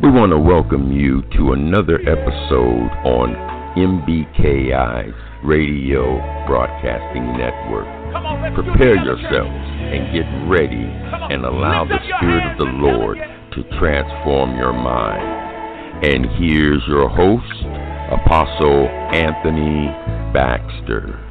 We want to welcome you to another episode on MBKI's Radio Broadcasting Network. Prepare yourselves and get ready and allow the Spirit of the Lord to transform your mind. And here's your host, Apostle Anthony Baxter.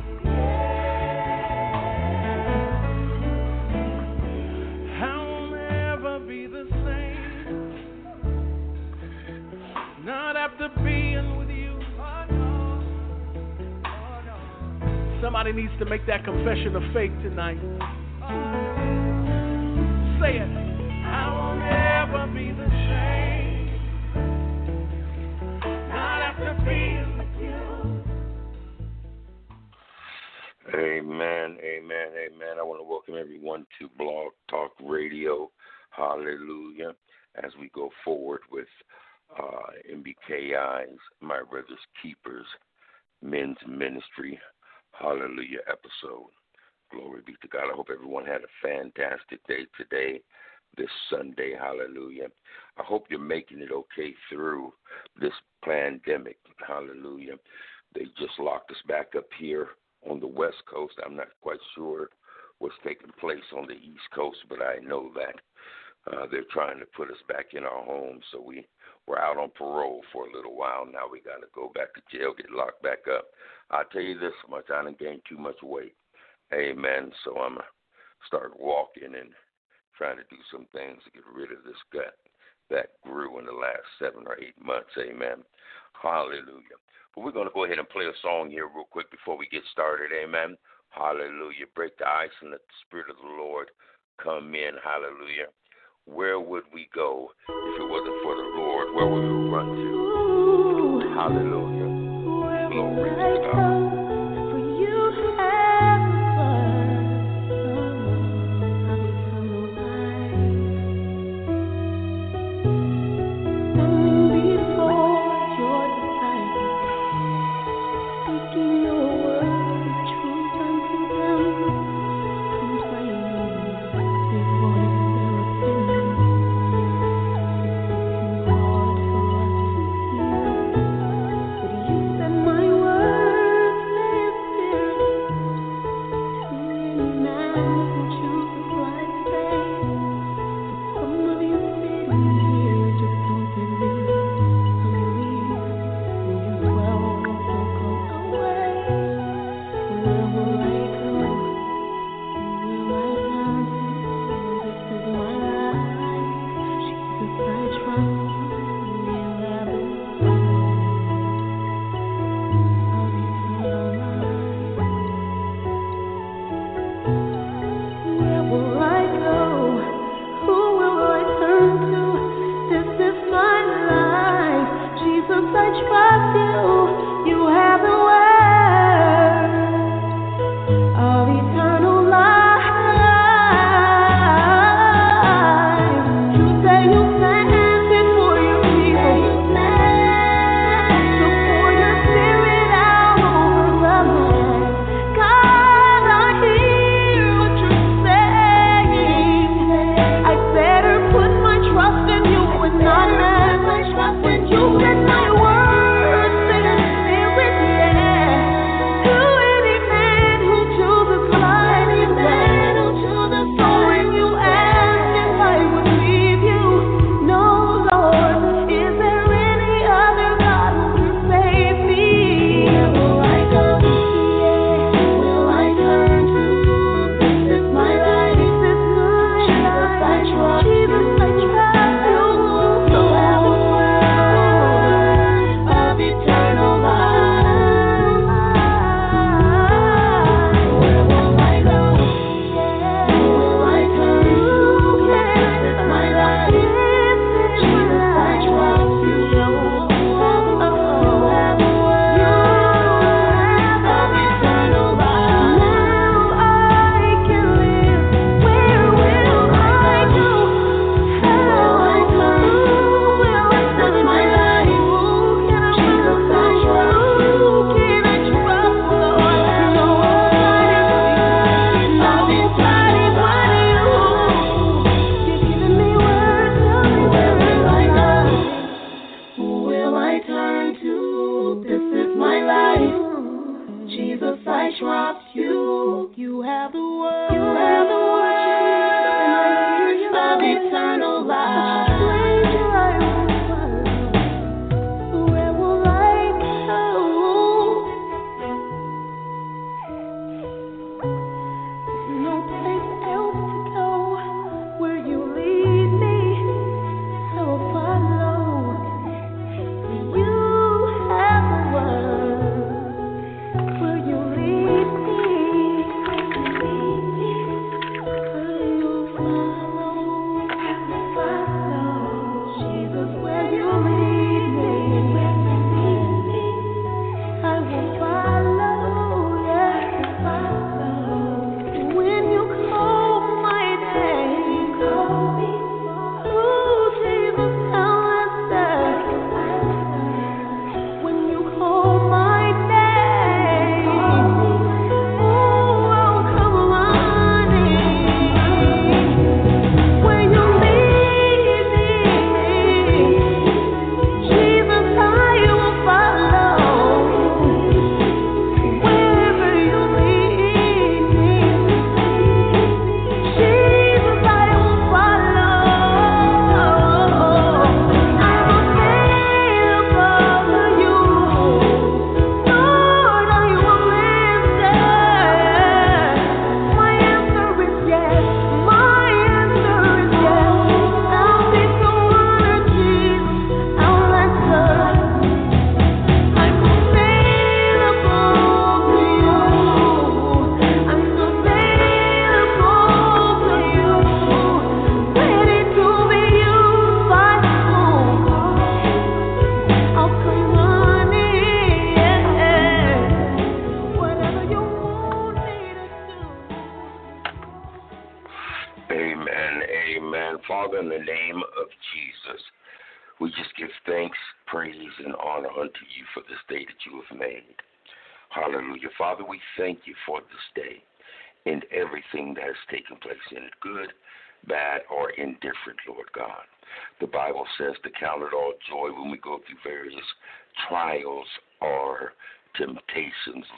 To make that confession of faith tonight. Making it okay through this pandemic. Hallelujah. They just locked us back up here on the West Coast. I'm not quite sure what's taking place on the East Coast, but I know that uh, they're trying to put us back in our homes. So we we're out on parole for a little while. Now we got to go back to jail, get locked back up. I'll tell you this much: I didn't gain too much weight. Amen. So I'm gonna start walking and trying to do some things to get rid of this gut that grew in the last seven or eight months. Amen. Hallelujah. But we're going to go ahead and play a song here real quick before we get started. Amen. Hallelujah. Break the ice and let the Spirit of the Lord come in. Hallelujah. Where would we go if it wasn't for the Lord? Where would we run to? Hallelujah.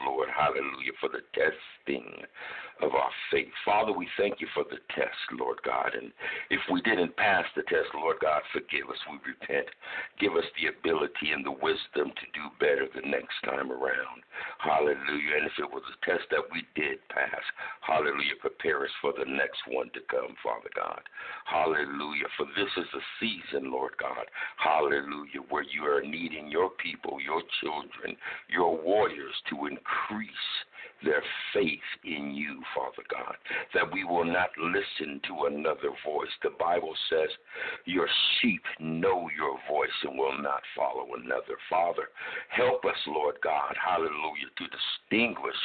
Lord. Hallelujah. For the testing of our faith. Father, we thank you for the test, Lord God. And if we didn't pass the test, Lord God, forgive us. We repent. Give us the ability and the wisdom to do better the next time around. Hallelujah. And if it was a test that we did pass, hallelujah, prepare us for the next one to come, Father God. Hallelujah. For this is a season, Lord God. Hallelujah. Where you are needing your people, your children, your warriors to increase their faith in you, Father God, that we will not listen to another voice. The Bible says, Your sheep know your voice and will not follow another. Father, help us, Lord God, hallelujah, to distinguish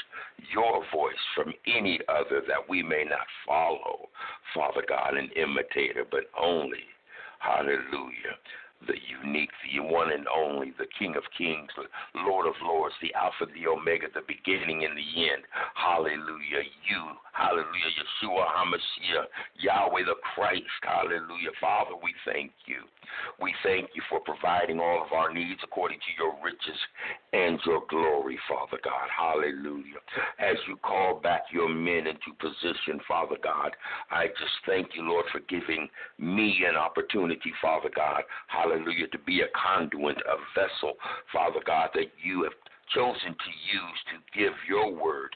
your voice from any other that we may not follow, Father God, an imitator, but only, hallelujah the unique, the one and only, the King of Kings, the Lord of Lords, the Alpha, the Omega, the beginning and the end. Hallelujah. You, hallelujah, Yeshua HaMashiach, Yahweh the Christ, hallelujah. Father, we thank you. We thank you for providing all of our needs according to your riches and your glory, Father God. Hallelujah. As you call back your men into position, Father God, I just thank you, Lord, for giving me an opportunity, Father God. Hallelujah. Hallelujah, to be a conduit, a vessel, Father God, that you have chosen to use to give your word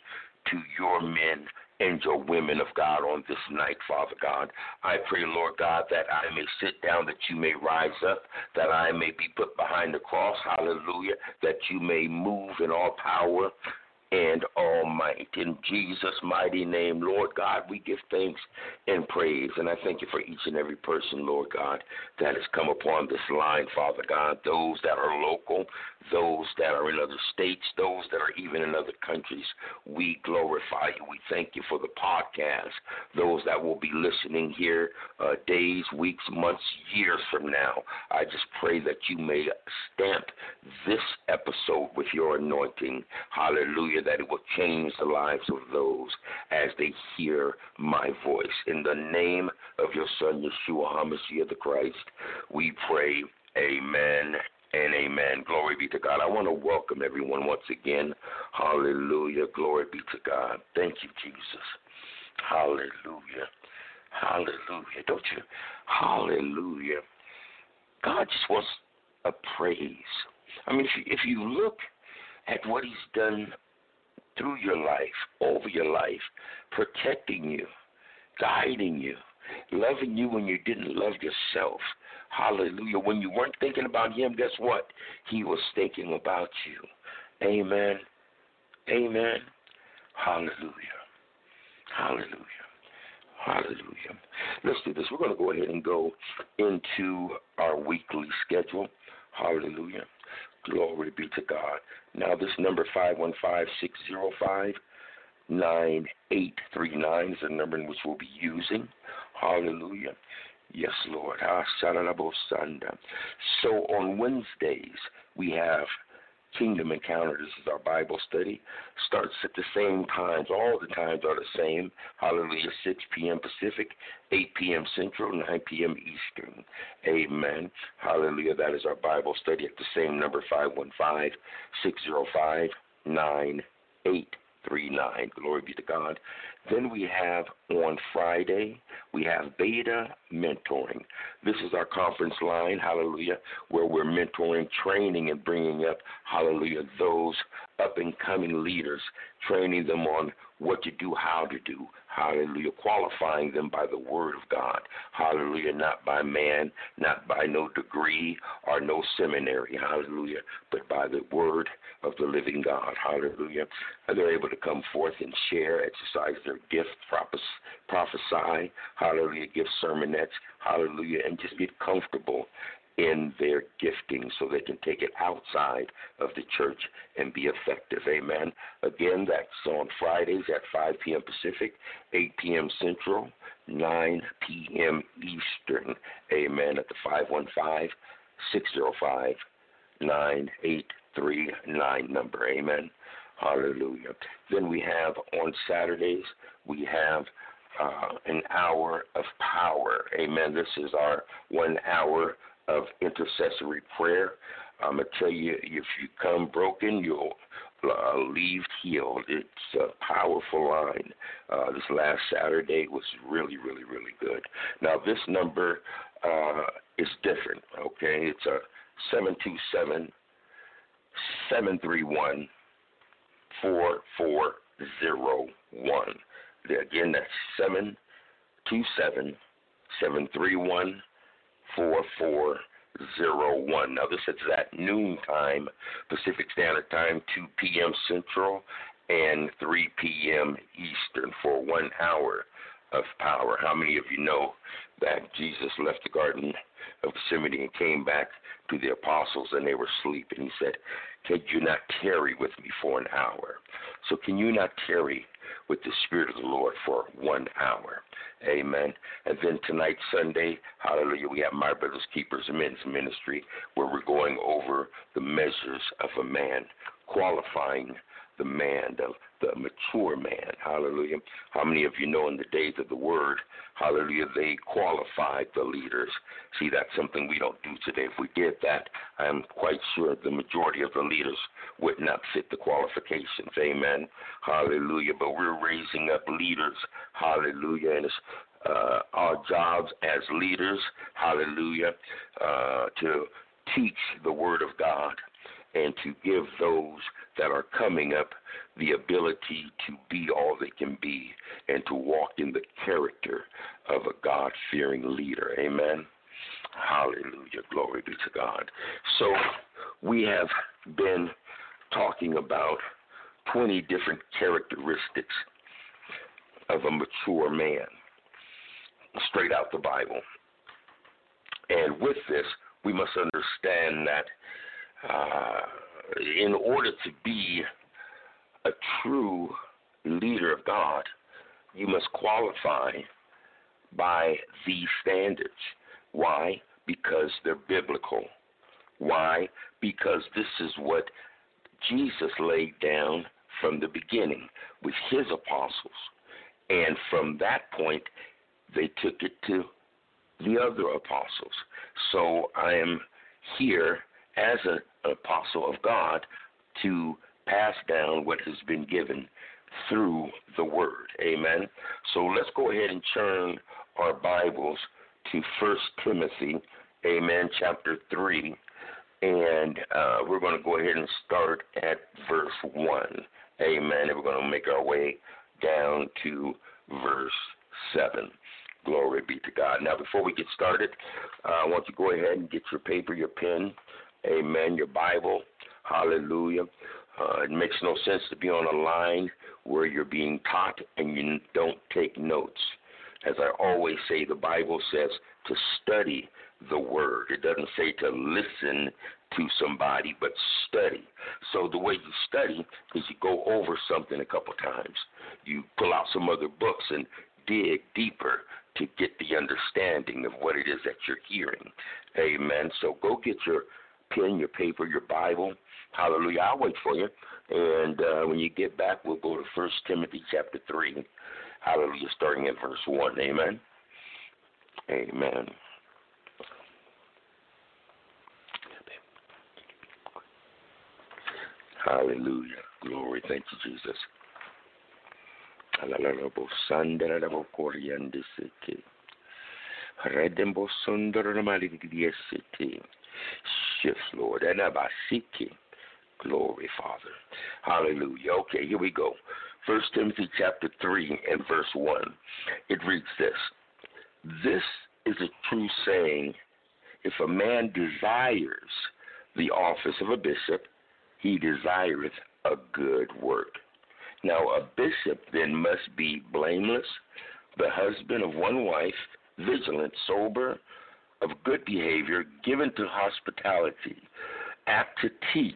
to your men and your women of God on this night, Father God. I pray, Lord God, that I may sit down, that you may rise up, that I may be put behind the cross, hallelujah, that you may move in all power and all might. In Jesus' mighty name, Lord God, we give thanks and praise. And I thank you for each and every person, Lord God, that has come upon this line, Father God, those that are local, those that are in other states, those that are even in other countries. We glorify you. We thank you for the podcast, those that will be listening here uh, days, weeks, months, years from now. I just pray that you may stamp this episode with your anointing. Hallelujah, that it will change the lives of those as they hear my voice. In the name of your Son, Yeshua HaMashiach the Christ, we pray. Amen and amen. Glory be to God. I want to welcome everyone once again. Hallelujah. Glory be to God. Thank you, Jesus. Hallelujah. Hallelujah. Don't you? Hallelujah. God just wants a praise. I mean, if you, if you look at what He's done through your life, over your life, protecting you, guiding you, loving you when you didn't love yourself. Hallelujah. When you weren't thinking about Him, guess what? He was thinking about you. Amen. Amen. Hallelujah. Hallelujah. Hallelujah. Let's do this. We're going to go ahead and go into our weekly schedule. Hallelujah. Glory be to God. Now, this number 515 605 9839 is the number in which we'll be using. Hallelujah. Yes, Lord. So on Wednesdays, we have Kingdom Encounter. This is our Bible study. Starts at the same times. All the times are the same. Hallelujah. 6 p.m. Pacific, 8 p.m. Central, 9 p.m. Eastern. Amen. Hallelujah. That is our Bible study at the same number, 515 605 9839. Glory be to God. Then we have on Friday, we have Beta Mentoring. This is our conference line, hallelujah, where we're mentoring, training, and bringing up, hallelujah, those up and coming leaders, training them on what to do, how to do, hallelujah, qualifying them by the word of God, hallelujah, not by man, not by no degree or no seminary, hallelujah, but by the word of the living God, hallelujah. And they're able to come forth and share, exercise their gift, prophesy, hallelujah, give sermonettes, hallelujah, and just get comfortable in their gifting so they can take it outside of the church and be effective. Amen. Again, that's on Fridays at 5 p.m. Pacific, 8 p.m. Central, 9 p.m. Eastern. Amen. At the 515 605 9839 number. Amen. Hallelujah. Then we have on Saturdays, we have uh, an hour of power. Amen. This is our one hour of intercessory prayer. I'm going to tell you, if you come broken, you'll uh, leave healed. It's a powerful line. Uh, this last Saturday was really, really, really good. Now, this number uh, is different, okay? It's a 727 731 4401. Again, that's 727 731 4401. Now, this is at noon time, Pacific Standard Time, 2 p.m. Central, and 3 p.m. Eastern for one hour of power. How many of you know that Jesus left the Garden of Gethsemane and came back to the apostles and they were asleep? And he said, Can you not tarry with me for an hour? So, can you not tarry with the Spirit of the Lord for one hour? Amen. And then tonight, Sunday, hallelujah, we have My Brother's Keepers Men's Ministry where we're going over the measures of a man, qualifying the man, the, the mature man. Hallelujah. How many of you know in the days of the word, hallelujah, they qualified the leaders? See, that's something we don't do today. If we did that, I'm quite sure the majority of the leaders would not fit the qualifications. Amen. Hallelujah. But we're raising up leaders. Hallelujah. And it's uh, our jobs as leaders, hallelujah, uh, to teach the Word of God and to give those that are coming up the ability to be all they can be and to walk in the character of a God fearing leader. Amen. Hallelujah. Glory be to God. So we have been talking about 20 different characteristics of a mature man, straight out the Bible. And with this, we must understand that uh, in order to be a true leader of God, you must qualify by these standards. Why? Because they're biblical. Why? Because this is what Jesus laid down from the beginning with his apostles. And from that point, they took it to the other apostles. So I am here as an apostle of God to pass down what has been given through the word. Amen. So let's go ahead and turn our Bibles to First Timothy, Amen, chapter three, and uh, we're going to go ahead and start at verse one. Amen. And we're going to make our way down to verse seven. Glory be to God. Now, before we get started, uh, I want you to go ahead and get your paper, your pen, amen, your Bible. Hallelujah. Uh, it makes no sense to be on a line where you're being taught and you don't take notes. As I always say, the Bible says to study the Word. It doesn't say to listen to somebody, but study. So the way you study is you go over something a couple times. You pull out some other books and dig deeper to get the understanding of what it is that you're hearing. Amen. So go get your pen, your paper, your Bible. Hallelujah. I'll wait for you. And uh, when you get back, we'll go to First Timothy chapter 3. Hallelujah, starting at verse 1. Amen. Amen. Hallelujah. Glory. Thank you, Jesus. Shifts, Lord. And by seeking glory, Father. Hallelujah. Okay, here we go. First Timothy chapter three and verse one. It reads this. This is a true saying. If a man desires the office of a bishop, he desireth a good work. Now, a bishop then must be blameless, the husband of one wife, vigilant, sober, of good behavior, given to hospitality, apt to teach,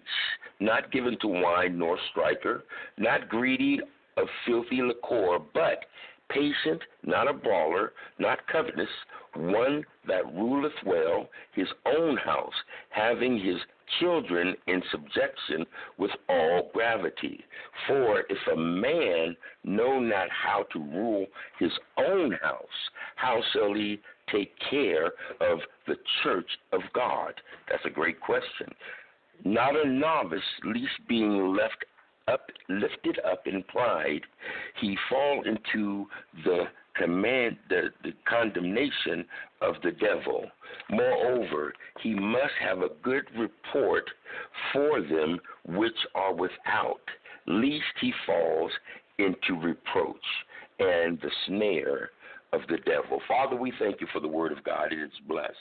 not given to wine nor striker, not greedy of filthy liquor, but patient, not a brawler, not covetous, one that ruleth well his own house, having his children in subjection with all gravity. For if a man know not how to rule his own house, how shall he take care of the church of God? That's a great question. Not a novice, least being left up lifted up in pride, he fall into the command the, the condemnation of the devil. Moreover, he must have a good report for them which are without, lest he falls into reproach and the snare of the devil. Father, we thank you for the word of God. It is blessed.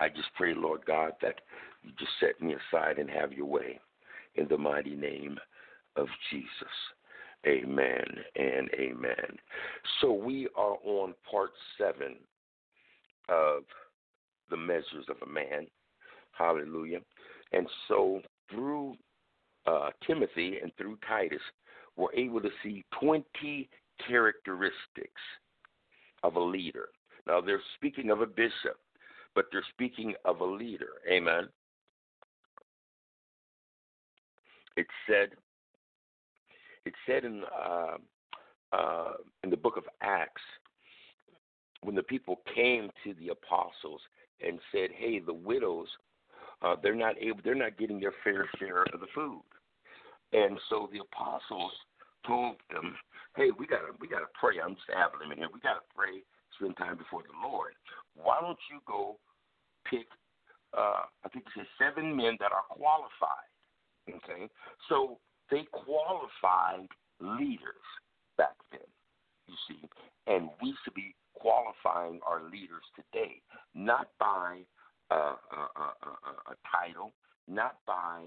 I just pray, Lord God, that you just set me aside and have your way in the mighty name of Jesus. Amen and amen. So we are on part seven of the measures of a man. Hallelujah. And so through uh, Timothy and through Titus, we're able to see 20 characteristics of a leader. Now, they're speaking of a bishop, but they're speaking of a leader. Amen. It said it said in uh, uh, in the book of Acts when the people came to the apostles and said, "Hey, the widows, uh, they're not able, they're not getting their fair share of the food," and so the apostles told them, "Hey, we gotta we gotta pray. I'm just libbing here. We gotta pray, spend time before the Lord. Why don't you go pick? Uh, I think it says seven men that are qualified. Okay, so they qualified leaders back then, you see, and we should be qualifying our leaders today, not by a, a, a, a title, not by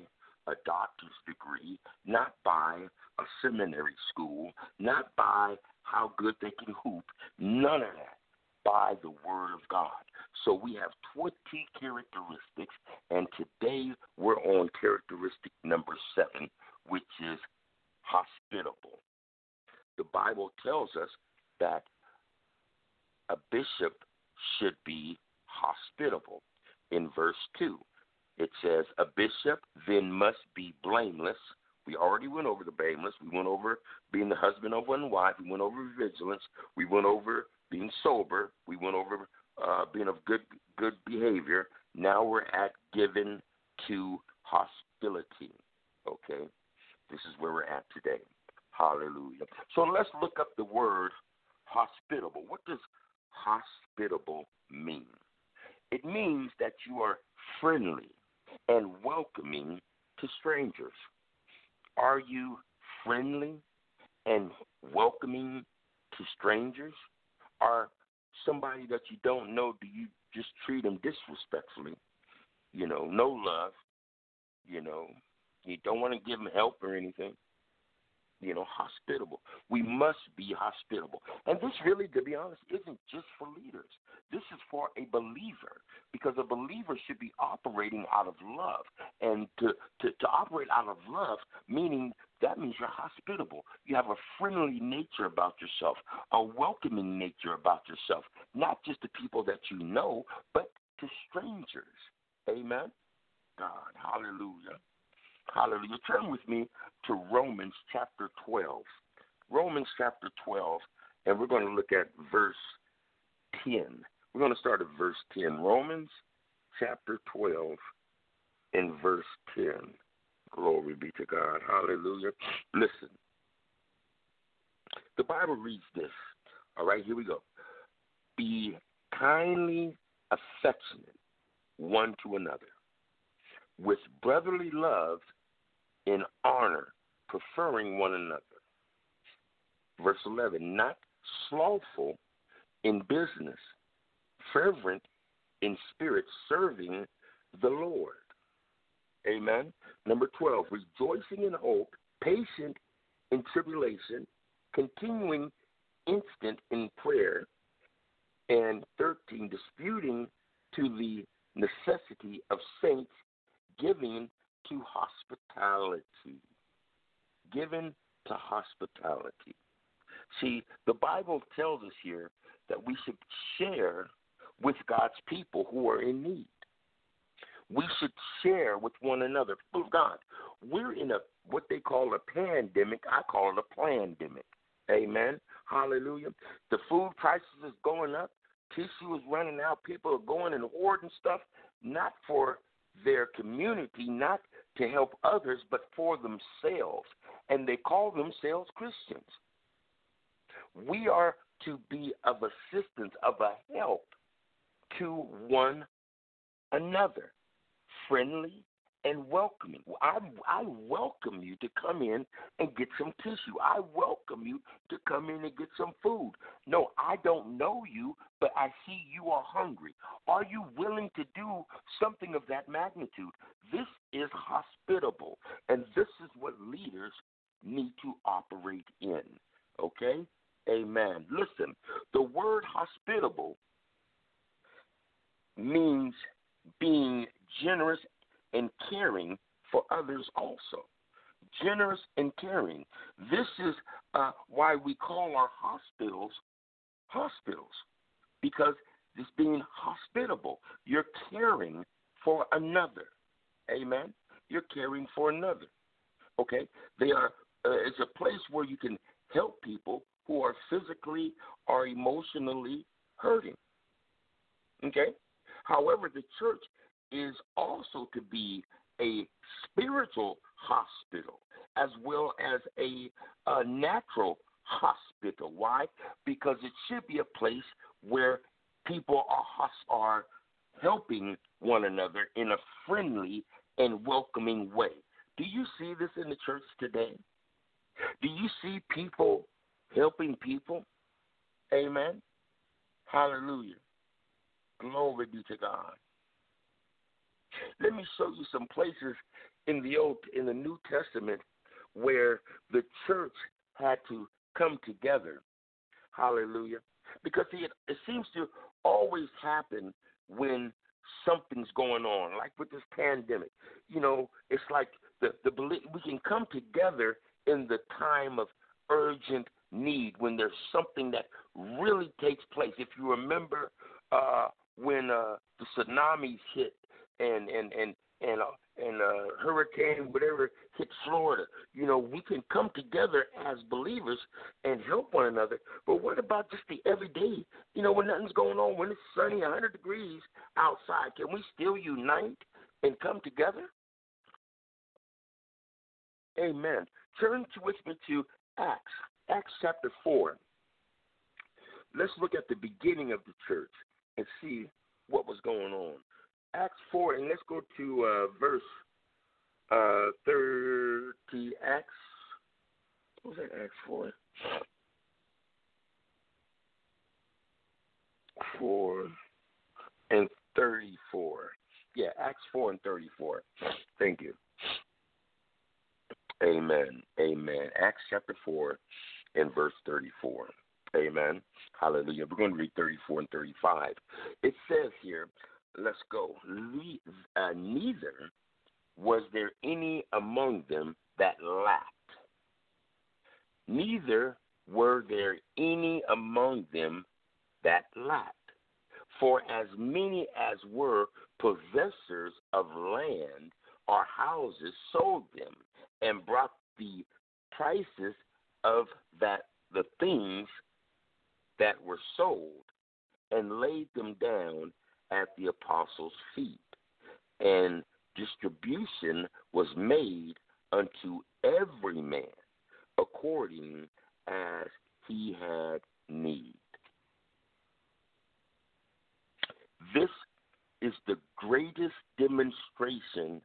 a doctor's degree, not by a seminary school, not by how good they can hoop, none of that, by the Word of God. So we have 20 characteristics, and today we're on characteristic number seven, which is hospitable. The Bible tells us that a bishop should be hospitable. In verse 2, it says, A bishop then must be blameless. We already went over the blameless. We went over being the husband of one wife. We went over vigilance. We went over being sober. We went over uh, being of good good behavior. Now we're at given to hostility. Okay? This is where we're at today. Hallelujah. So let's look up the word hospitable. What does hospitable mean? It means that you are friendly and welcoming to strangers. Are you friendly and welcoming to strangers? Are somebody that you don't know, do you just treat them disrespectfully? You know, no love. You know, you don't want to give them help or anything you know, hospitable. We must be hospitable. And this really, to be honest, isn't just for leaders. This is for a believer because a believer should be operating out of love. And to, to, to operate out of love, meaning that means you're hospitable. You have a friendly nature about yourself, a welcoming nature about yourself, not just to people that you know, but to strangers. Amen. God, hallelujah. Hallelujah. Turn with me to Romans chapter 12. Romans chapter 12, and we're going to look at verse 10. We're going to start at verse 10. Romans chapter 12 and verse 10. Glory be to God. Hallelujah. Listen. The Bible reads this. All right, here we go. Be kindly affectionate one to another with brotherly love in honor, preferring one another. Verse 11, not slothful in business, fervent in spirit, serving the Lord. Amen. Number 12, rejoicing in hope, patient in tribulation, continuing instant in prayer. And 13, disputing to the necessity of saints, giving to hospitality. Given to hospitality. See, the Bible tells us here that we should share with God's people who are in need. We should share with one another. God, we're in a what they call a pandemic. I call it a pandemic. Amen. Hallelujah. The food prices is going up. Tissue is running out. People are going and hoarding stuff, not for their community, not to help others, but for themselves. And they call themselves Christians. We are to be of assistance, of a help to one another, friendly and welcoming. I, I welcome you to come in and get some tissue. I welcome you to come in and get some food. No, I don't know you, but I see you are hungry. Are you willing to do something of that magnitude? This is hospitable, and this is what leaders need to operate in. Okay? Amen. Listen, the word hospitable means being generous and caring for others also. Generous and caring. This is uh, why we call our hospitals hospitals, because it's being hospitable. You're caring for another. Amen. You're caring for another. Okay. They are. Uh, it's a place where you can help people who are physically or emotionally hurting. Okay. However, the church is also to be a spiritual hospital as well as a, a natural hospital. Why? Because it should be a place where people are are helping one another in a friendly and welcoming way. Do you see this in the church today? Do you see people helping people? Amen. Hallelujah. Glory be to God. Let me show you some places in the old in the New Testament where the church had to come together. Hallelujah. Because see, it, it seems to always happen when something's going on, like with this pandemic. You know, it's like the the we can come together in the time of urgent need when there's something that really takes place. If you remember uh, when uh, the tsunamis hit and and and and uh, and uh, hurricane whatever hit Florida. You know, we can come together as believers and help one another. But what about just the everyday? You know, when nothing's going on, when it's sunny, 100 degrees outside, can we still unite and come together? Amen. Turn to with me to Acts, Acts chapter 4. Let's look at the beginning of the church and see what was going on. Acts 4, and let's go to uh, verse uh, 30. Acts, what was that, Acts 4? 4 and 34. Yeah, Acts 4 and 34. Thank you. Amen. Amen. Acts chapter 4 and verse 34. Amen. Hallelujah. We're going to read 34 and 35. It says here, let's go. Uh, neither was there any among them that lacked. Neither were there any among them that lacked. For as many as were possessors of land or houses sold them and brought the prices of that the things that were sold and laid them down at the apostles' feet. And distribution was made unto every man according as he had need. This is the greatest demonstration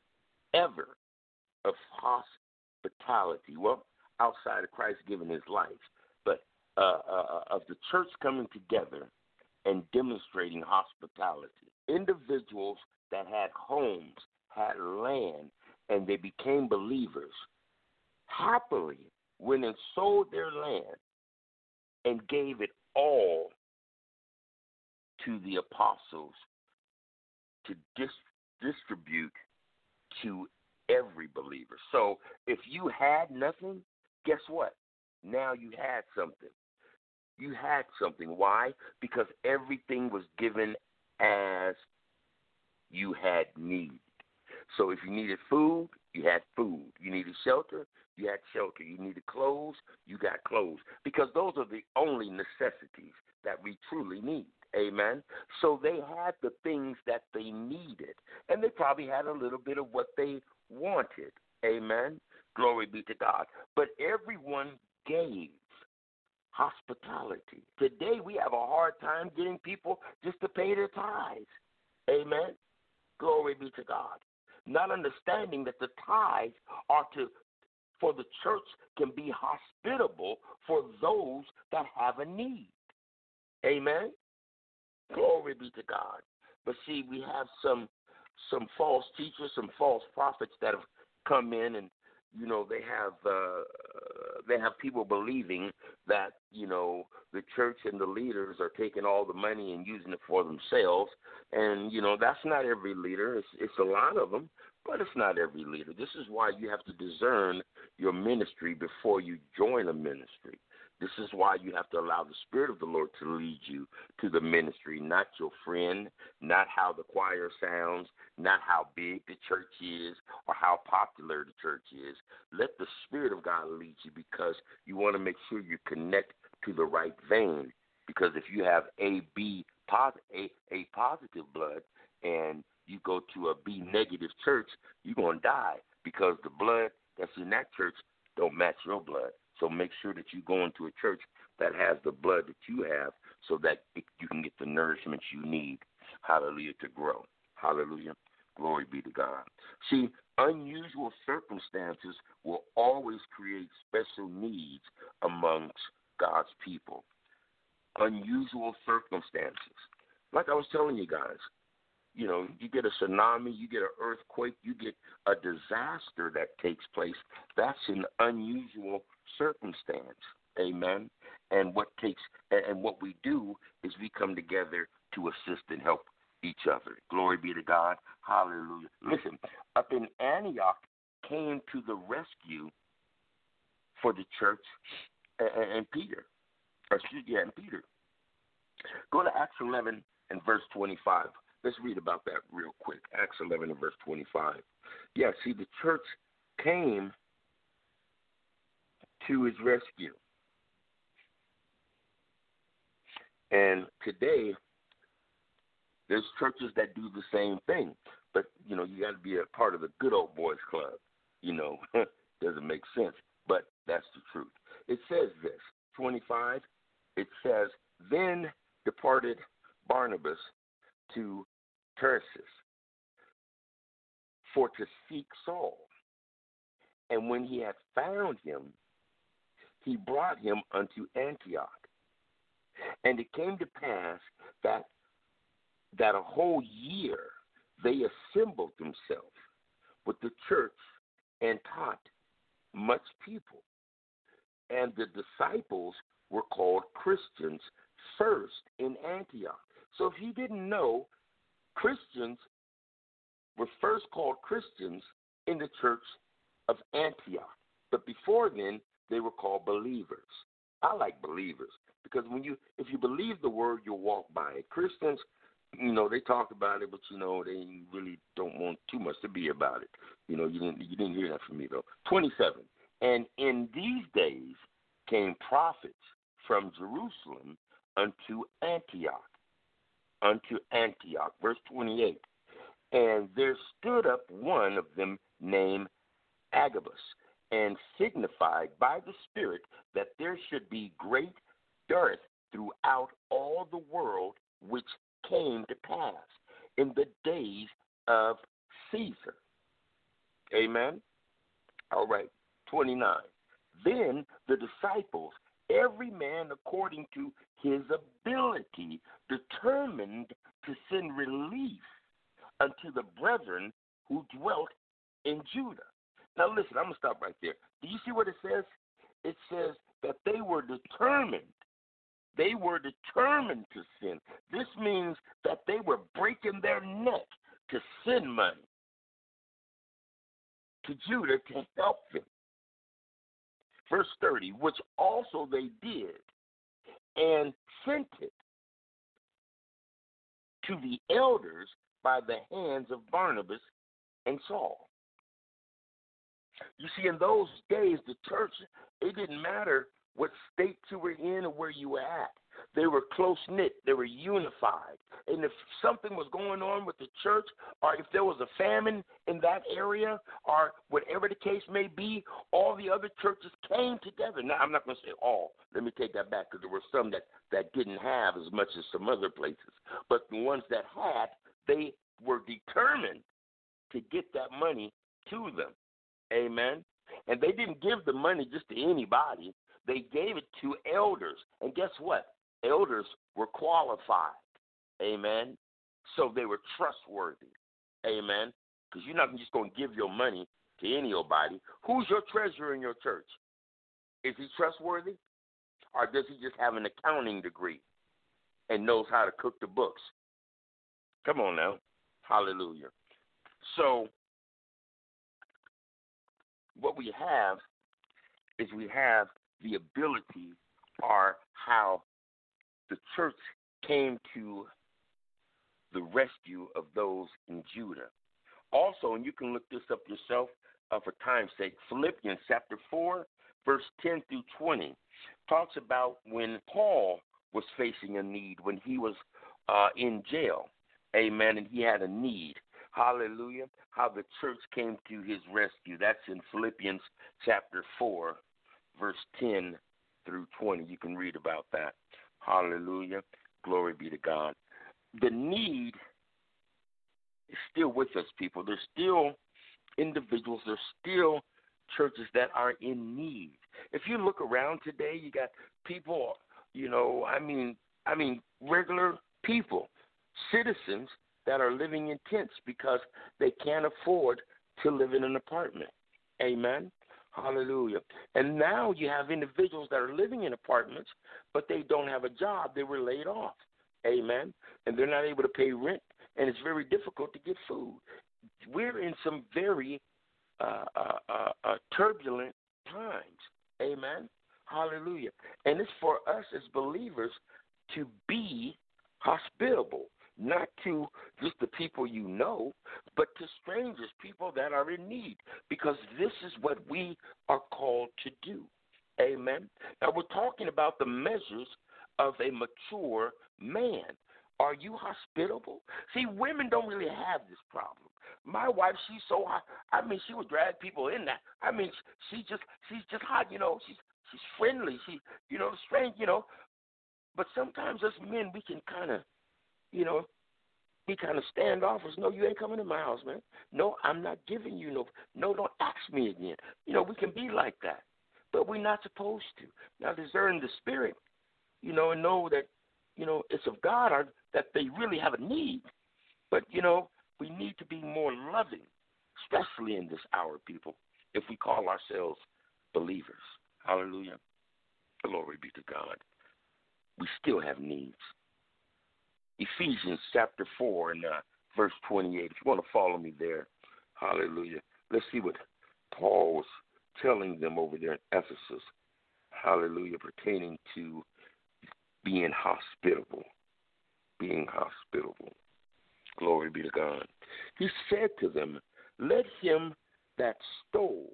ever of hospitality. Well, outside of Christ giving his life, but uh, uh, of the church coming together and demonstrating hospitality. Individuals that had homes, had land, and they became believers happily went and sold their land and gave it all to the apostles to dis- distribute to every believer. So if you had nothing, guess what? Now you had something. You had something. Why? Because everything was given as you had need. So if you needed food, you had food. You needed shelter, you had shelter. You needed clothes, you got clothes. Because those are the only necessities that we truly need. Amen. So they had the things that they needed, and they probably had a little bit of what they wanted. Amen. Glory be to God. But everyone gave hospitality. Today we have a hard time getting people just to pay their tithes. Amen. Glory be to God. Not understanding that the tithes are to for the church can be hospitable for those that have a need. Amen. Glory be to God. But see, we have some some false teachers, some false prophets that have come in and you know they have uh, they have people believing that you know the church and the leaders are taking all the money and using it for themselves. And you know that's not every leader. It's it's a lot of them but it's not every leader. This is why you have to discern your ministry before you join a ministry this is why you have to allow the Spirit of the Lord to lead you to the ministry, not your friend, not how the choir sounds, not how big the church is or how popular the church is. Let the Spirit of God lead you because you want to make sure you connect to the right vein. Because if you have A B a, a positive blood and you go to a B negative church, you're gonna die because the blood that's in that church don't match your blood. So make sure that you go into a church that has the blood that you have so that you can get the nourishment you need. Hallelujah to grow. Hallelujah. Glory be to God. See, unusual circumstances will always create special needs amongst God's people. Unusual circumstances. Like I was telling you guys, you know, you get a tsunami, you get an earthquake, you get a disaster that takes place. That's an unusual circumstance. Amen. And what takes and what we do is we come together to assist and help each other. Glory be to God. Hallelujah. Listen, up in Antioch came to the rescue for the church and, Peter. Excuse yeah, and Peter. Go to Acts 11 and verse 25. Let's read about that real quick. Acts 11 and verse 25. Yeah, see, the church came to his rescue. And today, there's churches that do the same thing. but you know you got to be a part of the good old boys club. You know, doesn't make sense, but that's the truth. It says this 25. It says then departed Barnabas to Tarsus for to seek Saul. And when he had found him, he brought him unto Antioch. And it came to pass that that a whole year they assembled themselves with the church and taught much people. And the disciples were called Christians first in Antioch. So if you didn't know, Christians were first called Christians in the church of Antioch. But before then, they were called believers. I like believers because when you if you believe the word, you'll walk by it. Christians, you know, they talk about it, but you know, they really don't want too much to be about it. You know, you didn't you didn't hear that from me though. Twenty seven. And in these days came prophets from Jerusalem unto Antioch. Unto Antioch. Verse twenty eight. And there stood up one of them named Agabus, and signified by the Spirit that there should be great dearth throughout all the world, which came to pass in the days of Caesar. Amen. All right. 29. Then the disciples, every man according to his ability, determined to send relief unto the brethren who dwelt in Judah. Now, listen, I'm going to stop right there. Do you see what it says? It says that they were determined. They were determined to sin. This means that they were breaking their neck to send money to Judah to help them. Verse 30, which also they did and sent it to the elders by the hands of Barnabas and Saul. You see, in those days, the church, it didn't matter what state you were in or where you were at. They were close knit, they were unified. And if something was going on with the church, or if there was a famine in that area, or whatever the case may be, all the other churches came together. Now, I'm not going to say all. Let me take that back because there were some that, that didn't have as much as some other places. But the ones that had, they were determined to get that money to them. Amen. And they didn't give the money just to anybody. They gave it to elders. And guess what? Elders were qualified. Amen. So they were trustworthy. Amen. Because you're not just going to give your money to anybody. Who's your treasurer in your church? Is he trustworthy? Or does he just have an accounting degree and knows how to cook the books? Come on now. Hallelujah. So what we have is we have the ability or how the church came to the rescue of those in Judah. Also, and you can look this up yourself uh, for time's sake, Philippians chapter 4, verse 10 through 20 talks about when Paul was facing a need, when he was uh, in jail. Amen. And he had a need. Hallelujah. How the church came to his rescue. That's in Philippians chapter 4, verse 10 through 20. You can read about that. Hallelujah. Glory be to God. The need is still with us, people. There's still individuals, there's still churches that are in need. If you look around today, you got people, you know, I mean, I mean, regular people, citizens that are living in tents because they can't afford to live in an apartment. Amen. Hallelujah. And now you have individuals that are living in apartments, but they don't have a job. They were laid off. Amen. And they're not able to pay rent, and it's very difficult to get food. We're in some very uh, uh, uh, uh turbulent times. Amen. Hallelujah. And it's for us as believers to be hospitable not to just the people you know, but to strangers, people that are in need, because this is what we are called to do. Amen. Now we're talking about the measures of a mature man. Are you hospitable? See, women don't really have this problem. My wife, she's so hot. I mean, she would drag people in that. I mean, she just she's just hot. You know, she's she's friendly. She, you know, strange. You know, but sometimes us men, we can kind of, you know, be kind of standoffish. No, you ain't coming to my house, man. No, I'm not giving you no. No, don't ask me again. You know, we can be like that, but we're not supposed to. Now, discern the spirit, you know, and know that, you know, it's of God or that they really have a need. But you know, we need to be more loving, especially in this hour, people, if we call ourselves believers. Hallelujah. Glory be to God. We still have needs. Ephesians chapter 4 and uh, verse 28. If you want to follow me there, hallelujah. Let's see what Paul was telling them over there in Ephesus, hallelujah, pertaining to being hospitable. Being hospitable. Glory be to God. He said to them, Let him that stole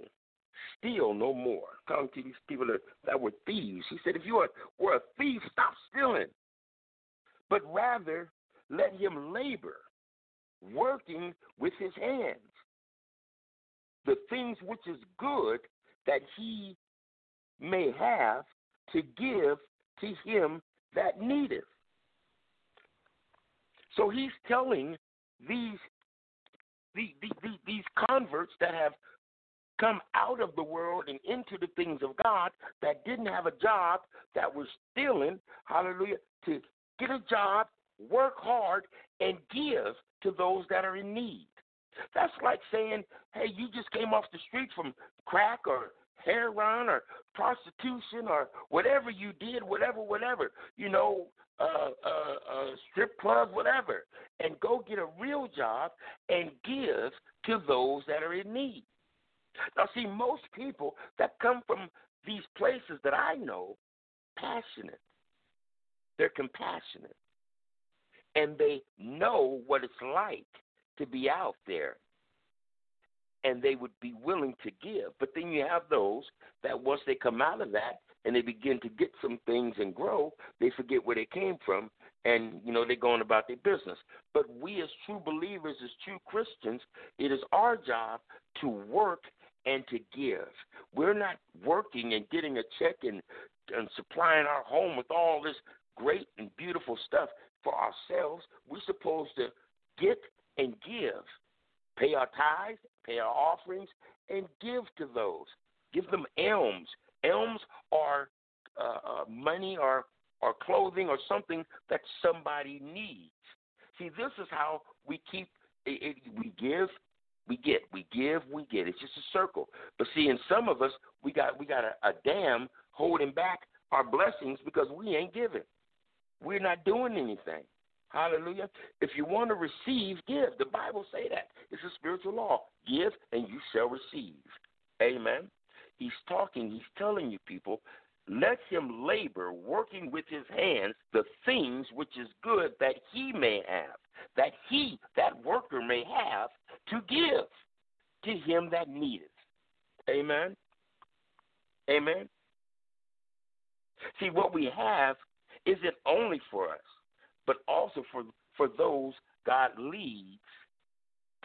steal no more. Talking to these people that, that were thieves. He said, If you are, were a thief, stop stealing. But rather, let him labor, working with his hands, the things which is good that he may have to give to him that needeth. So he's telling these these, these, these converts that have come out of the world and into the things of God that didn't have a job, that were stealing, hallelujah, to get a job, work hard, and give to those that are in need. That's like saying, hey, you just came off the street from crack or heroin or prostitution or whatever you did, whatever, whatever, you know, uh, uh, uh, strip club, whatever, and go get a real job and give to those that are in need. Now, see, most people that come from these places that I know, passionate, they're compassionate, and they know what it's like to be out there and they would be willing to give. But then you have those that once they come out of that and they begin to get some things and grow, they forget where they came from and you know they're going about their business. But we as true believers, as true Christians, it is our job to work and to give. We're not working and getting a check and, and supplying our home with all this great and beautiful stuff for ourselves. We're supposed to get and give, pay our tithes, pay our offerings, and give to those. Give them alms. Alms are uh, uh, money or or clothing or something that somebody needs. See, this is how we keep. It, it, we give, we get, we give, we get. It's just a circle. But see, in some of us, we got we got a, a dam holding back our blessings because we ain't giving. We're not doing anything. Hallelujah. If you want to receive, give. The Bible say that. It's a spiritual law. Give and you shall receive. Amen. He's talking, he's telling you people, let him labor, working with his hands, the things which is good that he may have, that he, that worker may have to give to him that needeth. Amen. Amen. See, what we have isn't only for us, but also for, for those God leads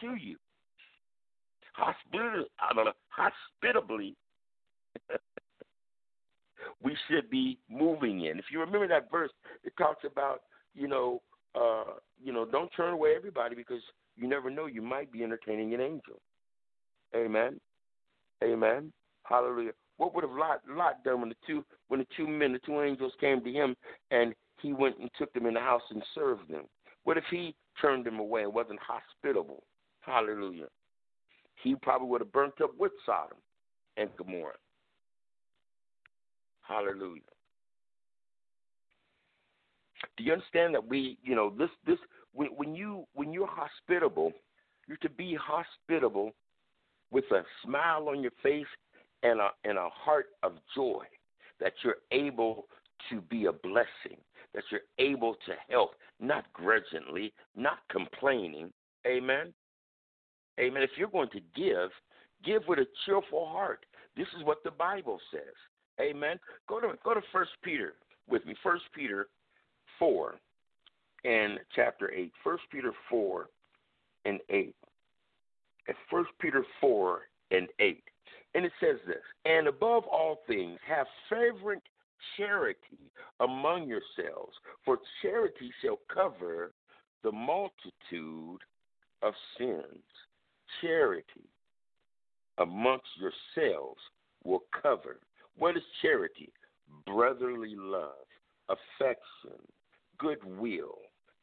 to you. Hospitable, hospitably, we should be moving in. If you remember that verse, it talks about, you know, uh, you know, don't turn away everybody because you never know you might be entertaining an angel. Amen. Amen. Hallelujah. What would have Lot, Lot done when the two when the two men, the two angels came to him and he went and took them in the house and served them? What if he turned them away and wasn't hospitable? Hallelujah. He probably would have burnt up with Sodom and Gomorrah. Hallelujah. Do you understand that we, you know, this this when, when you when you're hospitable, you're to be hospitable with a smile on your face and a and a heart of joy that you're able to be a blessing, that you're able to help, not grudgingly, not complaining. Amen. Amen. If you're going to give, give with a cheerful heart. This is what the Bible says. Amen. Go to go to First Peter with me. First Peter four and chapter 8, 1 Peter 4 and 8. It's 1 Peter 4 and 8. And it says this And above all things, have fervent charity among yourselves, for charity shall cover the multitude of sins. Charity amongst yourselves will cover. What is charity? Brotherly love, affection, goodwill.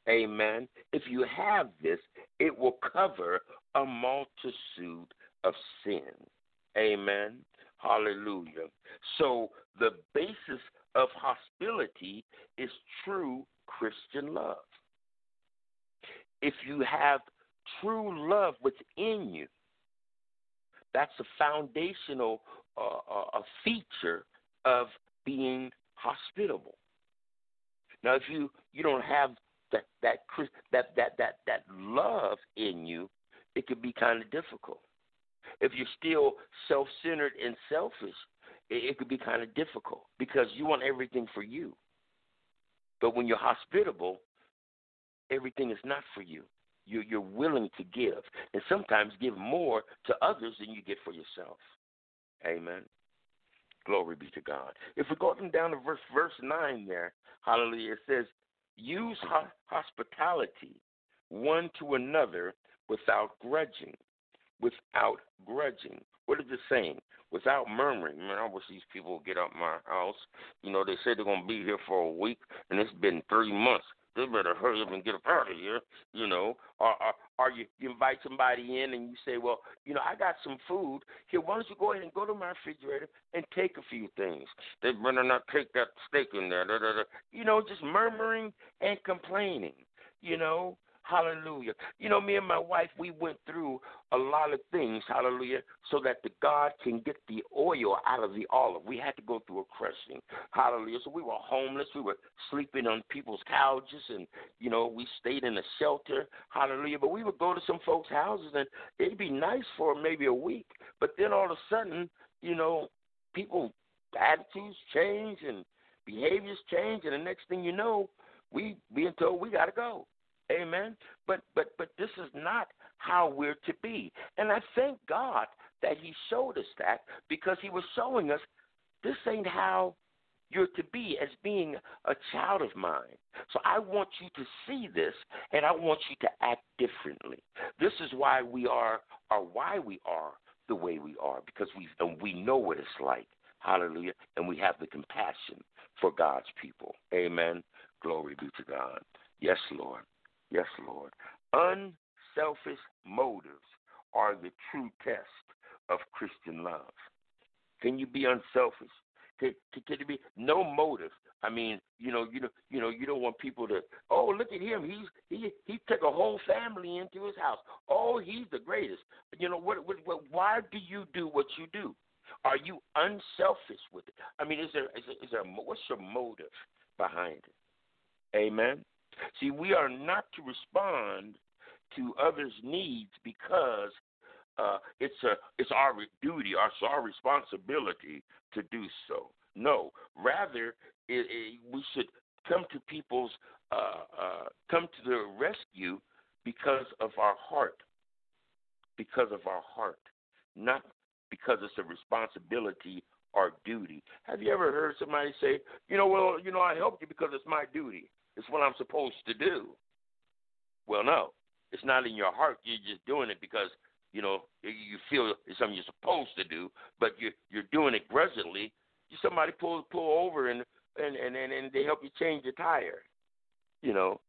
Amen. If you have this, it will cover a multitude of sins. Amen. Hallelujah. So the basis of hostility is true Christian love. If you have true love within you, that's a foundational uh, a feature of being hospitable. Now, if you you don't have that that that that that that love in you, it could be kind of difficult. If you're still self-centered and selfish, it, it could be kind of difficult because you want everything for you. But when you're hospitable, everything is not for you. You're, you're willing to give, and sometimes give more to others than you get for yourself. Amen. Glory be to God. If we go down to verse verse nine there, hallelujah, it says, "Use ho- hospitality one to another without grudging, without grudging." What is it saying? Without murmuring. Man, I wish these people would get up my house. You know, they said they're gonna be here for a week, and it's been three months they better hurry up and get up out of here, you know. Or, or, or you, you invite somebody in and you say, well, you know, I got some food. Here, why don't you go ahead and go to my refrigerator and take a few things? They better not take that steak in there. Da, da, da. You know, just murmuring and complaining, you know. Hallelujah. You know, me and my wife, we went through a lot of things, hallelujah, so that the God can get the oil out of the olive. We had to go through a crushing. Hallelujah. So we were homeless. We were sleeping on people's couches and, you know, we stayed in a shelter. Hallelujah. But we would go to some folks' houses and it'd be nice for maybe a week. But then all of a sudden, you know, people attitudes change and behaviors change and the next thing you know, we being told we gotta go. Amen. But but but this is not how we're to be. And I thank God that He showed us that because He was showing us this ain't how you're to be as being a child of mine. So I want you to see this and I want you to act differently. This is why we are or why we are the way we are, because we and we know what it's like. Hallelujah. And we have the compassion for God's people. Amen. Glory be to God. Yes, Lord. Yes, Lord. Unselfish motives are the true test of Christian love. Can you be unselfish? Can, can, can be no motive? I mean, you know, you know, you know, you don't want people to. Oh, look at him. He's he he took a whole family into his house. Oh, he's the greatest. You know what? What? what why do you do what you do? Are you unselfish with it? I mean, is there is there, is there what's your motive behind it? Amen. See, we are not to respond to others' needs because uh, it's a it's our duty, our, it's our responsibility to do so. No, rather, it, it, we should come to people's uh, uh, come to their rescue because of our heart, because of our heart, not because it's a responsibility or duty. Have you ever heard somebody say, you know, well, you know, I helped you because it's my duty. It's what I'm supposed to do. Well, no, it's not in your heart. You're just doing it because you know you feel it's something you're supposed to do, but you're you're doing it grudgingly. Somebody pull pull over and and and and they help you change your tire, you know,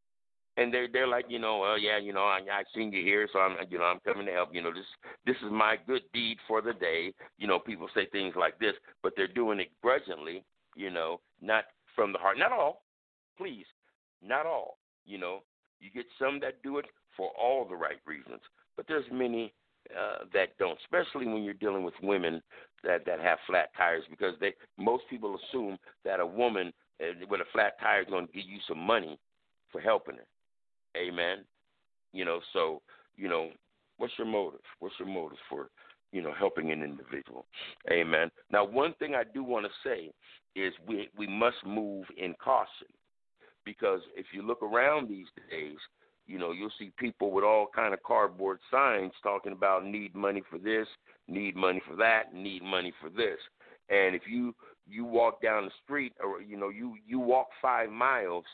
and they're they're like, you know, well yeah, you know, I I seen you here, so I'm you know I'm coming to help. You know, this this is my good deed for the day. You know, people say things like this, but they're doing it grudgingly. You know, not from the heart. Not all, please. Not all, you know. You get some that do it for all the right reasons, but there's many uh, that don't, especially when you're dealing with women that that have flat tires, because they most people assume that a woman uh, with a flat tire is going to give you some money for helping her. Amen. You know, so you know, what's your motive? What's your motive for you know helping an individual? Amen. Now, one thing I do want to say is we we must move in caution Because if you look around these days, you know, you'll see people with all kind of cardboard signs talking about need money for this, need money for that, need money for this. And if you you walk down the street or you know, you you walk 5 miles,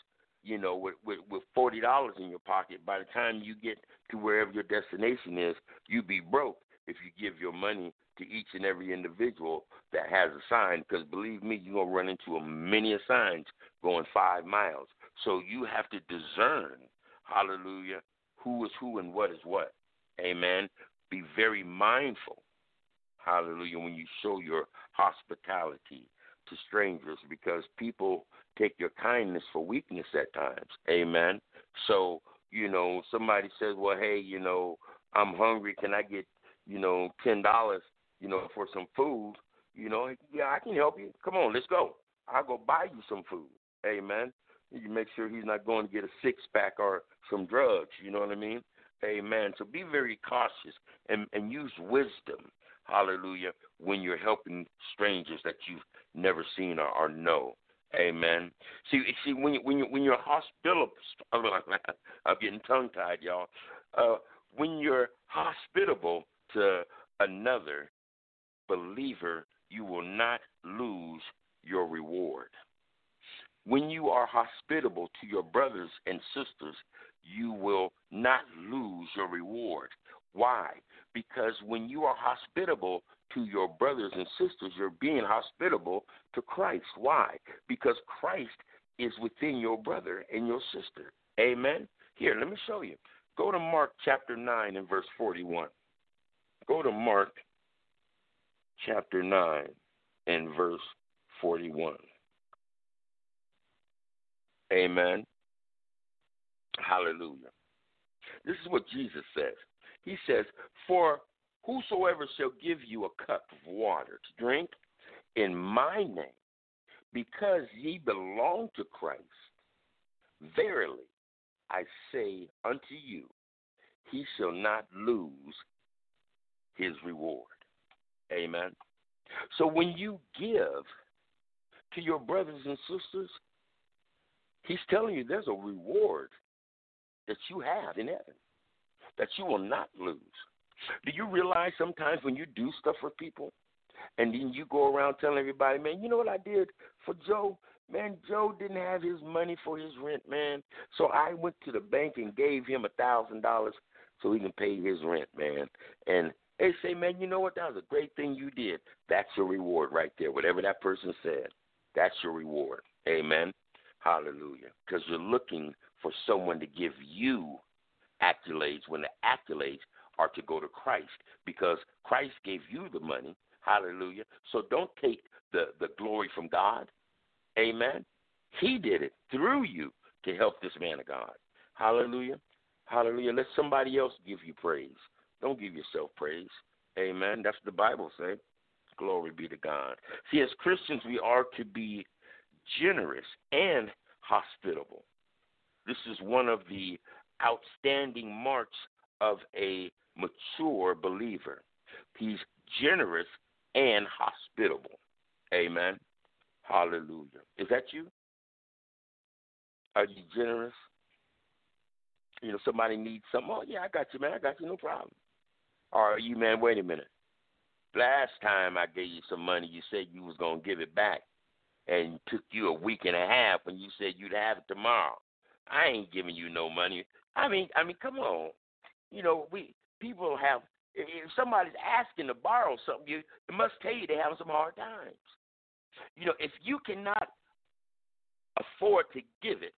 you know, with with with $40 in your pocket, by the time you get to wherever your destination is, you'd be broke if you give your money to each and every individual that has a sign. Because believe me, you're gonna run into a many signs going five miles. So you have to discern, hallelujah, who is who and what is what. Amen. Be very mindful, hallelujah, when you show your hospitality to strangers because people take your kindness for weakness at times. Amen. So, you know, somebody says, Well, hey, you know, I'm hungry, can I get, you know, ten dollars, you know, for some food? You know, yeah, I can help you. Come on, let's go. I'll go buy you some food. Amen. You make sure he's not going to get a six pack or some drugs. You know what I mean? Amen. So be very cautious and, and use wisdom. Hallelujah. When you're helping strangers that you've never seen or, or know. Amen. See, see, when you, when you when you're hospitable, I'm getting tongue tied, y'all. Uh, when you're hospitable to another believer, you will not lose your reward. When you are hospitable to your brothers and sisters, you will not lose your reward. Why? Because when you are hospitable to your brothers and sisters, you're being hospitable to Christ. Why? Because Christ is within your brother and your sister. Amen. Here, let me show you. Go to Mark chapter 9 and verse 41. Go to Mark chapter 9 and verse 41. Amen. Hallelujah. This is what Jesus says. He says, For whosoever shall give you a cup of water to drink in my name, because ye belong to Christ, verily I say unto you, he shall not lose his reward. Amen. So when you give to your brothers and sisters, he's telling you there's a reward that you have in heaven that you will not lose. Do you realize sometimes when you do stuff for people and then you go around telling everybody, man, you know what I did for Joe? Man, Joe didn't have his money for his rent, man. So I went to the bank and gave him a thousand dollars so he can pay his rent, man. And they say, man, you know what? That was a great thing you did. That's your reward right there. Whatever that person said, that's your reward. Amen. Hallelujah. Because you're looking for someone to give you accolades when the accolades are to go to Christ because Christ gave you the money. Hallelujah. So don't take the, the glory from God. Amen. He did it through you to help this man of God. Hallelujah. Hallelujah. Let somebody else give you praise. Don't give yourself praise. Amen. That's what the Bible say. Glory be to God. See, as Christians, we are to be generous and hospitable. This is one of the outstanding marks of a mature believer. He's generous and hospitable. Amen. Hallelujah. Is that you? Are you generous? You know, somebody needs something. Oh, yeah, I got you, man. I got you, no problem. Or are you, man, wait a minute. Last time I gave you some money, you said you was going to give it back. And took you a week and a half when you said you'd have it tomorrow. I ain't giving you no money. I mean, I mean, come on. You know, we people have. If somebody's asking to borrow something, you it must tell you they're having some hard times. You know, if you cannot afford to give it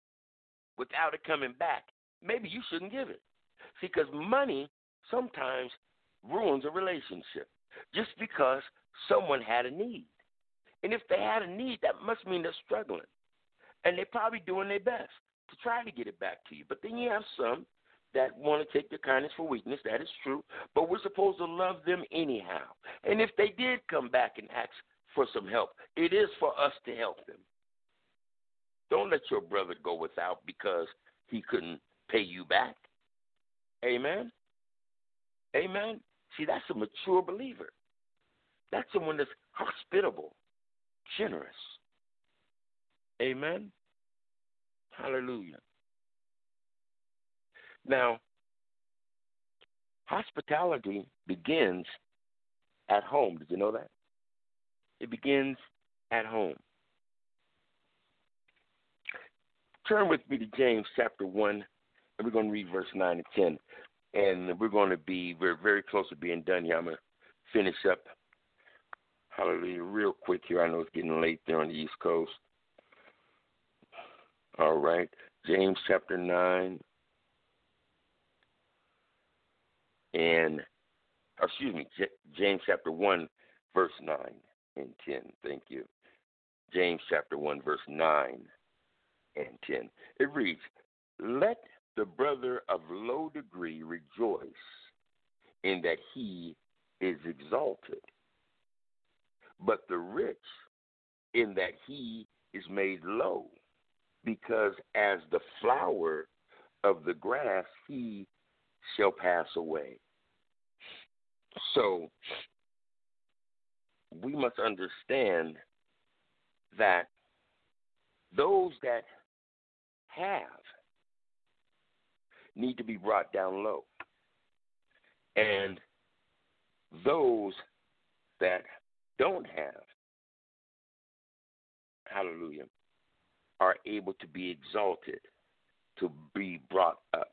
without it coming back, maybe you shouldn't give it. See, because money sometimes ruins a relationship just because someone had a need. And if they had a need, that must mean they're struggling. And they're probably doing their best to try to get it back to you. But then you have some that want to take your kindness for weakness. That is true. But we're supposed to love them anyhow. And if they did come back and ask for some help, it is for us to help them. Don't let your brother go without because he couldn't pay you back. Amen. Amen. See, that's a mature believer. That's someone that's hospitable, generous. Amen. Hallelujah. Now, hospitality begins at home. Did you know that? It begins at home. Turn with me to James chapter 1, and we're going to read verse 9 and 10. And we're going to be, we're very close to being done here. I'm going to finish up, hallelujah, real quick here. I know it's getting late there on the East Coast. All right. James chapter 9. And, oh, excuse me, James chapter 1, verse 9 and 10. Thank you. James chapter 1, verse 9 and 10. It reads, Let the brother of low degree rejoice in that he is exalted, but the rich in that he is made low, because as the flower of the grass he shall pass away. So we must understand that those that have need to be brought down low. And those that don't have, hallelujah, are able to be exalted, to be brought up.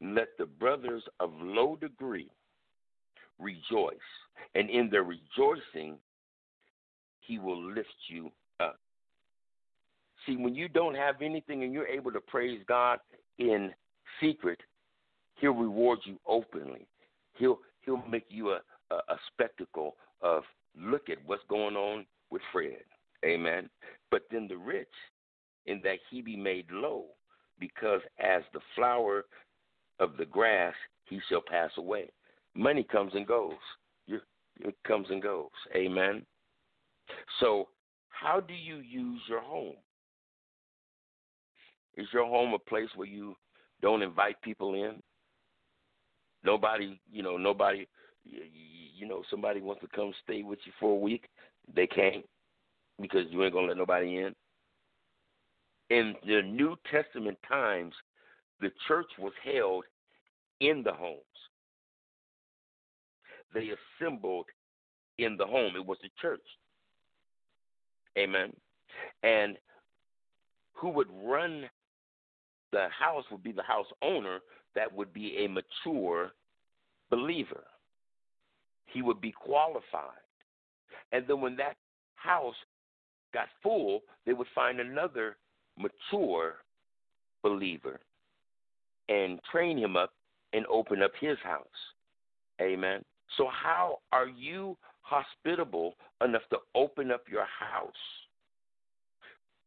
Let the brothers of low degree rejoice, and in their rejoicing, he will lift you up. See, when you don't have anything and you're able to praise God in secret, he'll reward you openly. He'll he'll make you a, a, a spectacle of look at what's going on with Fred. Amen. But then the rich, in that he be made low, because as the flower of the grass he shall pass away. Money comes and goes. It comes and goes. Amen. So, how do you use your home? Is your home a place where you don't invite people in? Nobody, you know, nobody, you, you know, somebody wants to come stay with you for a week, they can't because you ain't gonna let nobody in. In the New Testament times, the church was held in the homes. They assembled in the home. It was the church. Amen. And who would run the house would be the house owner that would be a mature believer. He would be qualified. And then when that house got full, they would find another mature believer and train him up and open up his house. Amen. So, how are you hospitable enough to open up your house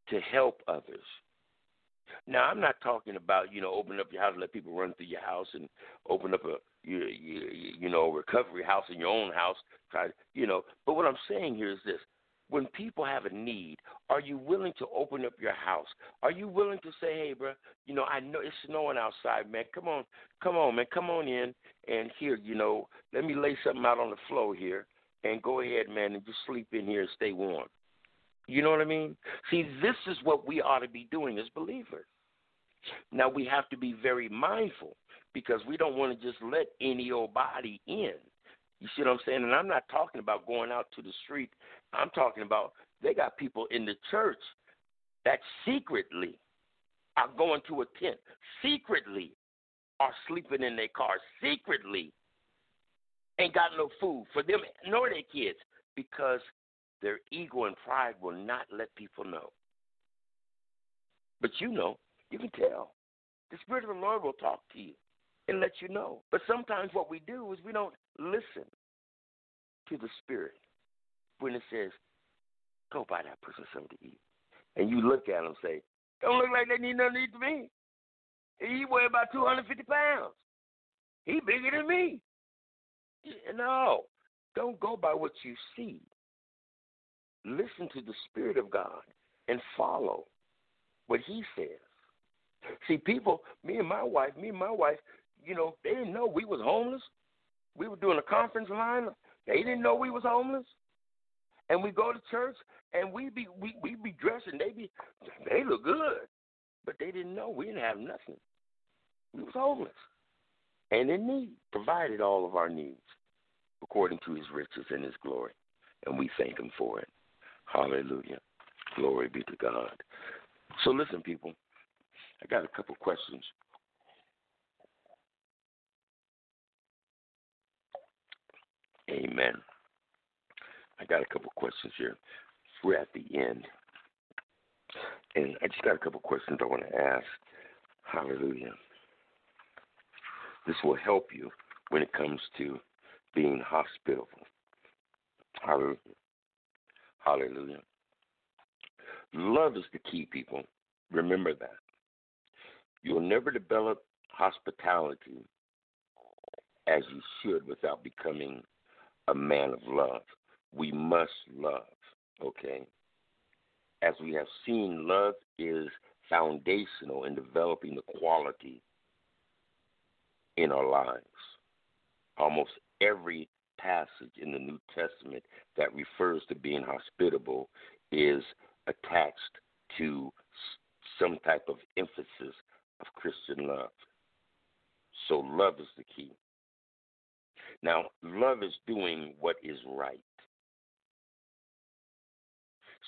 to help others? Now, I'm not talking about you know open up your house, let people run through your house, and open up a you, you, you know recovery house in your own house. Try you know. But what I'm saying here is this: when people have a need, are you willing to open up your house? Are you willing to say, "Hey, bro, you know I know it's snowing outside, man. Come on, come on, man, come on in and here, you know, let me lay something out on the floor here, and go ahead, man, and just sleep in here and stay warm." You know what I mean? See, this is what we ought to be doing as believers. Now we have to be very mindful because we don't want to just let any old body in. You see what I'm saying? And I'm not talking about going out to the street. I'm talking about they got people in the church that secretly are going to a tent, secretly are sleeping in their cars, secretly ain't got no food for them nor their kids because their ego and pride will not let people know. But you know, you can tell. The Spirit of the Lord will talk to you and let you know. But sometimes what we do is we don't listen to the Spirit when it says, go buy that person something to eat. And you look at them and say, don't look like they need nothing to eat to me. He weigh about 250 pounds. He bigger than me. No, don't go by what you see. Listen to the Spirit of God and follow what He says. See, people, me and my wife, me and my wife, you know, they didn't know we was homeless. We were doing a conference line. They didn't know we was homeless. And we go to church and we be we, we be dressing. They be they look good. but they didn't know we didn't have nothing. We was homeless and in need, provided all of our needs according to his riches and his glory. And we thank him for it. Hallelujah. Glory be to God. So listen, people, I got a couple questions. Amen. I got a couple questions here. We're at the end. And I just got a couple questions I want to ask. Hallelujah. This will help you when it comes to being hospitable. Hallelujah. Hallelujah. Love is the key, people. Remember that. You'll never develop hospitality as you should without becoming a man of love. We must love, okay? As we have seen, love is foundational in developing the quality in our lives. Almost every passage in the New Testament that refers to being hospitable is attached to some type of emphasis of Christian love. So, love is the key. Now, love is doing what is right.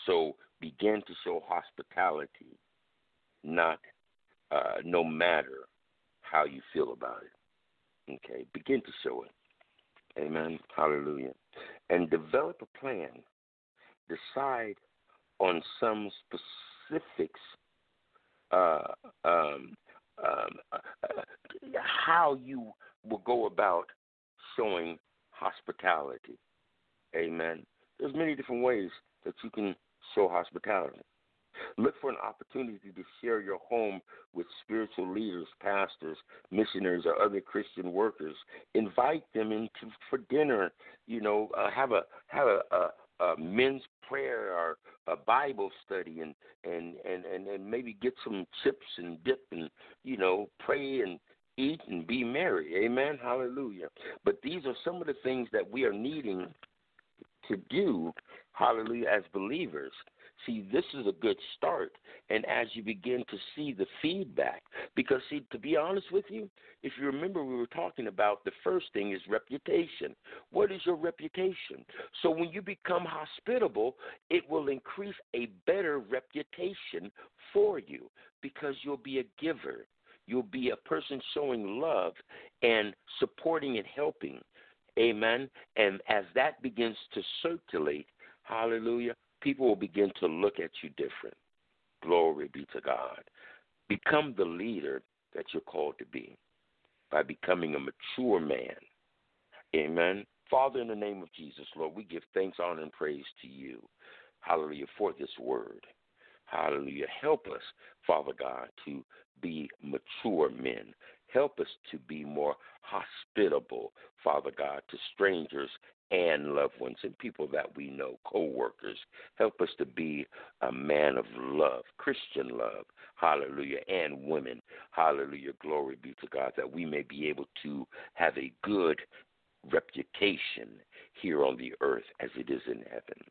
So, begin to show hospitality, not uh, no matter how you feel about it. Okay, begin to show it. Amen. Hallelujah. And develop a plan. Decide on some specifics uh, um, um, uh, how you will go about showing hospitality. Amen. There's many different ways that you can show hospitality. Look for an opportunity to share your home with spiritual leaders, pastors, missionaries, or other Christian workers. Invite them into for dinner. You know, uh, have a have a, a, a men's Bible study, and and and and and maybe get some chips and dip, and you know, pray and eat and be merry. Amen. Hallelujah. But these are some of the things that we are needing to do. Hallelujah. As believers See, this is a good start. And as you begin to see the feedback, because, see, to be honest with you, if you remember, we were talking about the first thing is reputation. What is your reputation? So when you become hospitable, it will increase a better reputation for you because you'll be a giver. You'll be a person showing love and supporting and helping. Amen. And as that begins to circulate, hallelujah, people will begin to look at you different. Glory be to God. Become the leader that you're called to be by becoming a mature man. Amen. Father, in the name of Jesus, Lord, we give thanks, honor, and praise to you. Hallelujah for this word. Hallelujah. Help us, Father God, to be mature men. Help us to be more hospitable, Father God, to strangers and loved ones and people that we know, co workers. Help us to be a man of love, Christian love, hallelujah, and women, hallelujah, glory be to God, that we may be able to have a good reputation here on the earth as it is in heaven.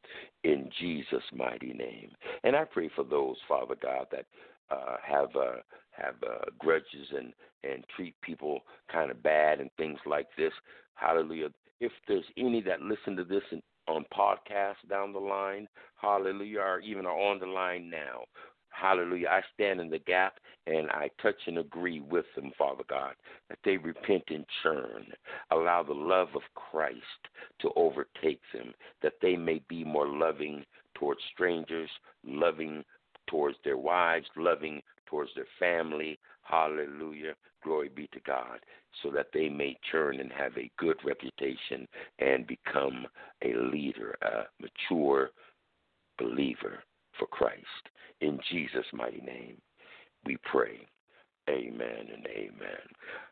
In Jesus' mighty name. And I pray for those, Father God, that uh, have uh, have uh, grudges and and treat people kind of bad and things like this. Hallelujah if there's any that listen to this in, on podcast down the line, hallelujah, or even are on the line now, hallelujah, I stand in the gap and I touch and agree with them, Father God, that they repent and churn. Allow the love of Christ to overtake them, that they may be more loving towards strangers, loving towards their wives, loving towards their family. Hallelujah. Glory be to God. So that they may turn and have a good reputation and become a leader, a mature believer for Christ. In Jesus' mighty name, we pray. Amen and amen.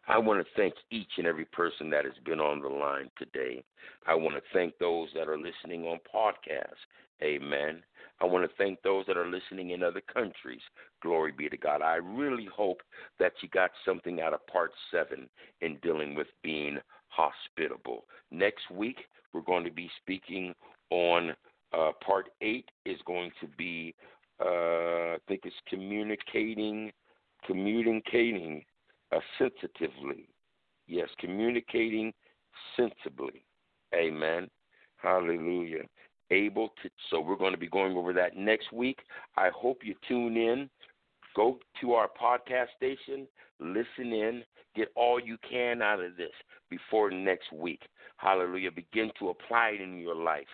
I want to thank each and every person that has been on the line today. I want to thank those that are listening on podcast. Amen. I want to thank those that are listening in other countries. Glory be to God. I really hope that you got something out of part seven in dealing with being hospitable. Next week, we're going to be speaking on uh, part eight, is going to be uh, I think it's communicating, communicating uh, sensitively. Yes, communicating sensibly. Amen. Hallelujah. Able to. So we're going to be going over that next week. I hope you tune in. Go to our podcast station, listen in, get all you can out of this before next week. Hallelujah. Begin to apply it in your life.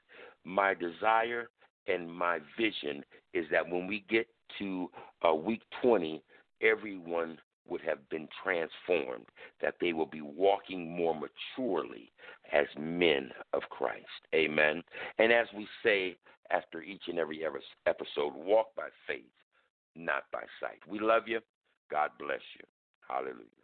My desire and my vision is that when we get to uh, week 20, everyone would have been transformed, that they will be walking more maturely as men of Christ. Amen. And as we say after each and every episode, walk by faith, not by sight. We love you. God bless you. Hallelujah.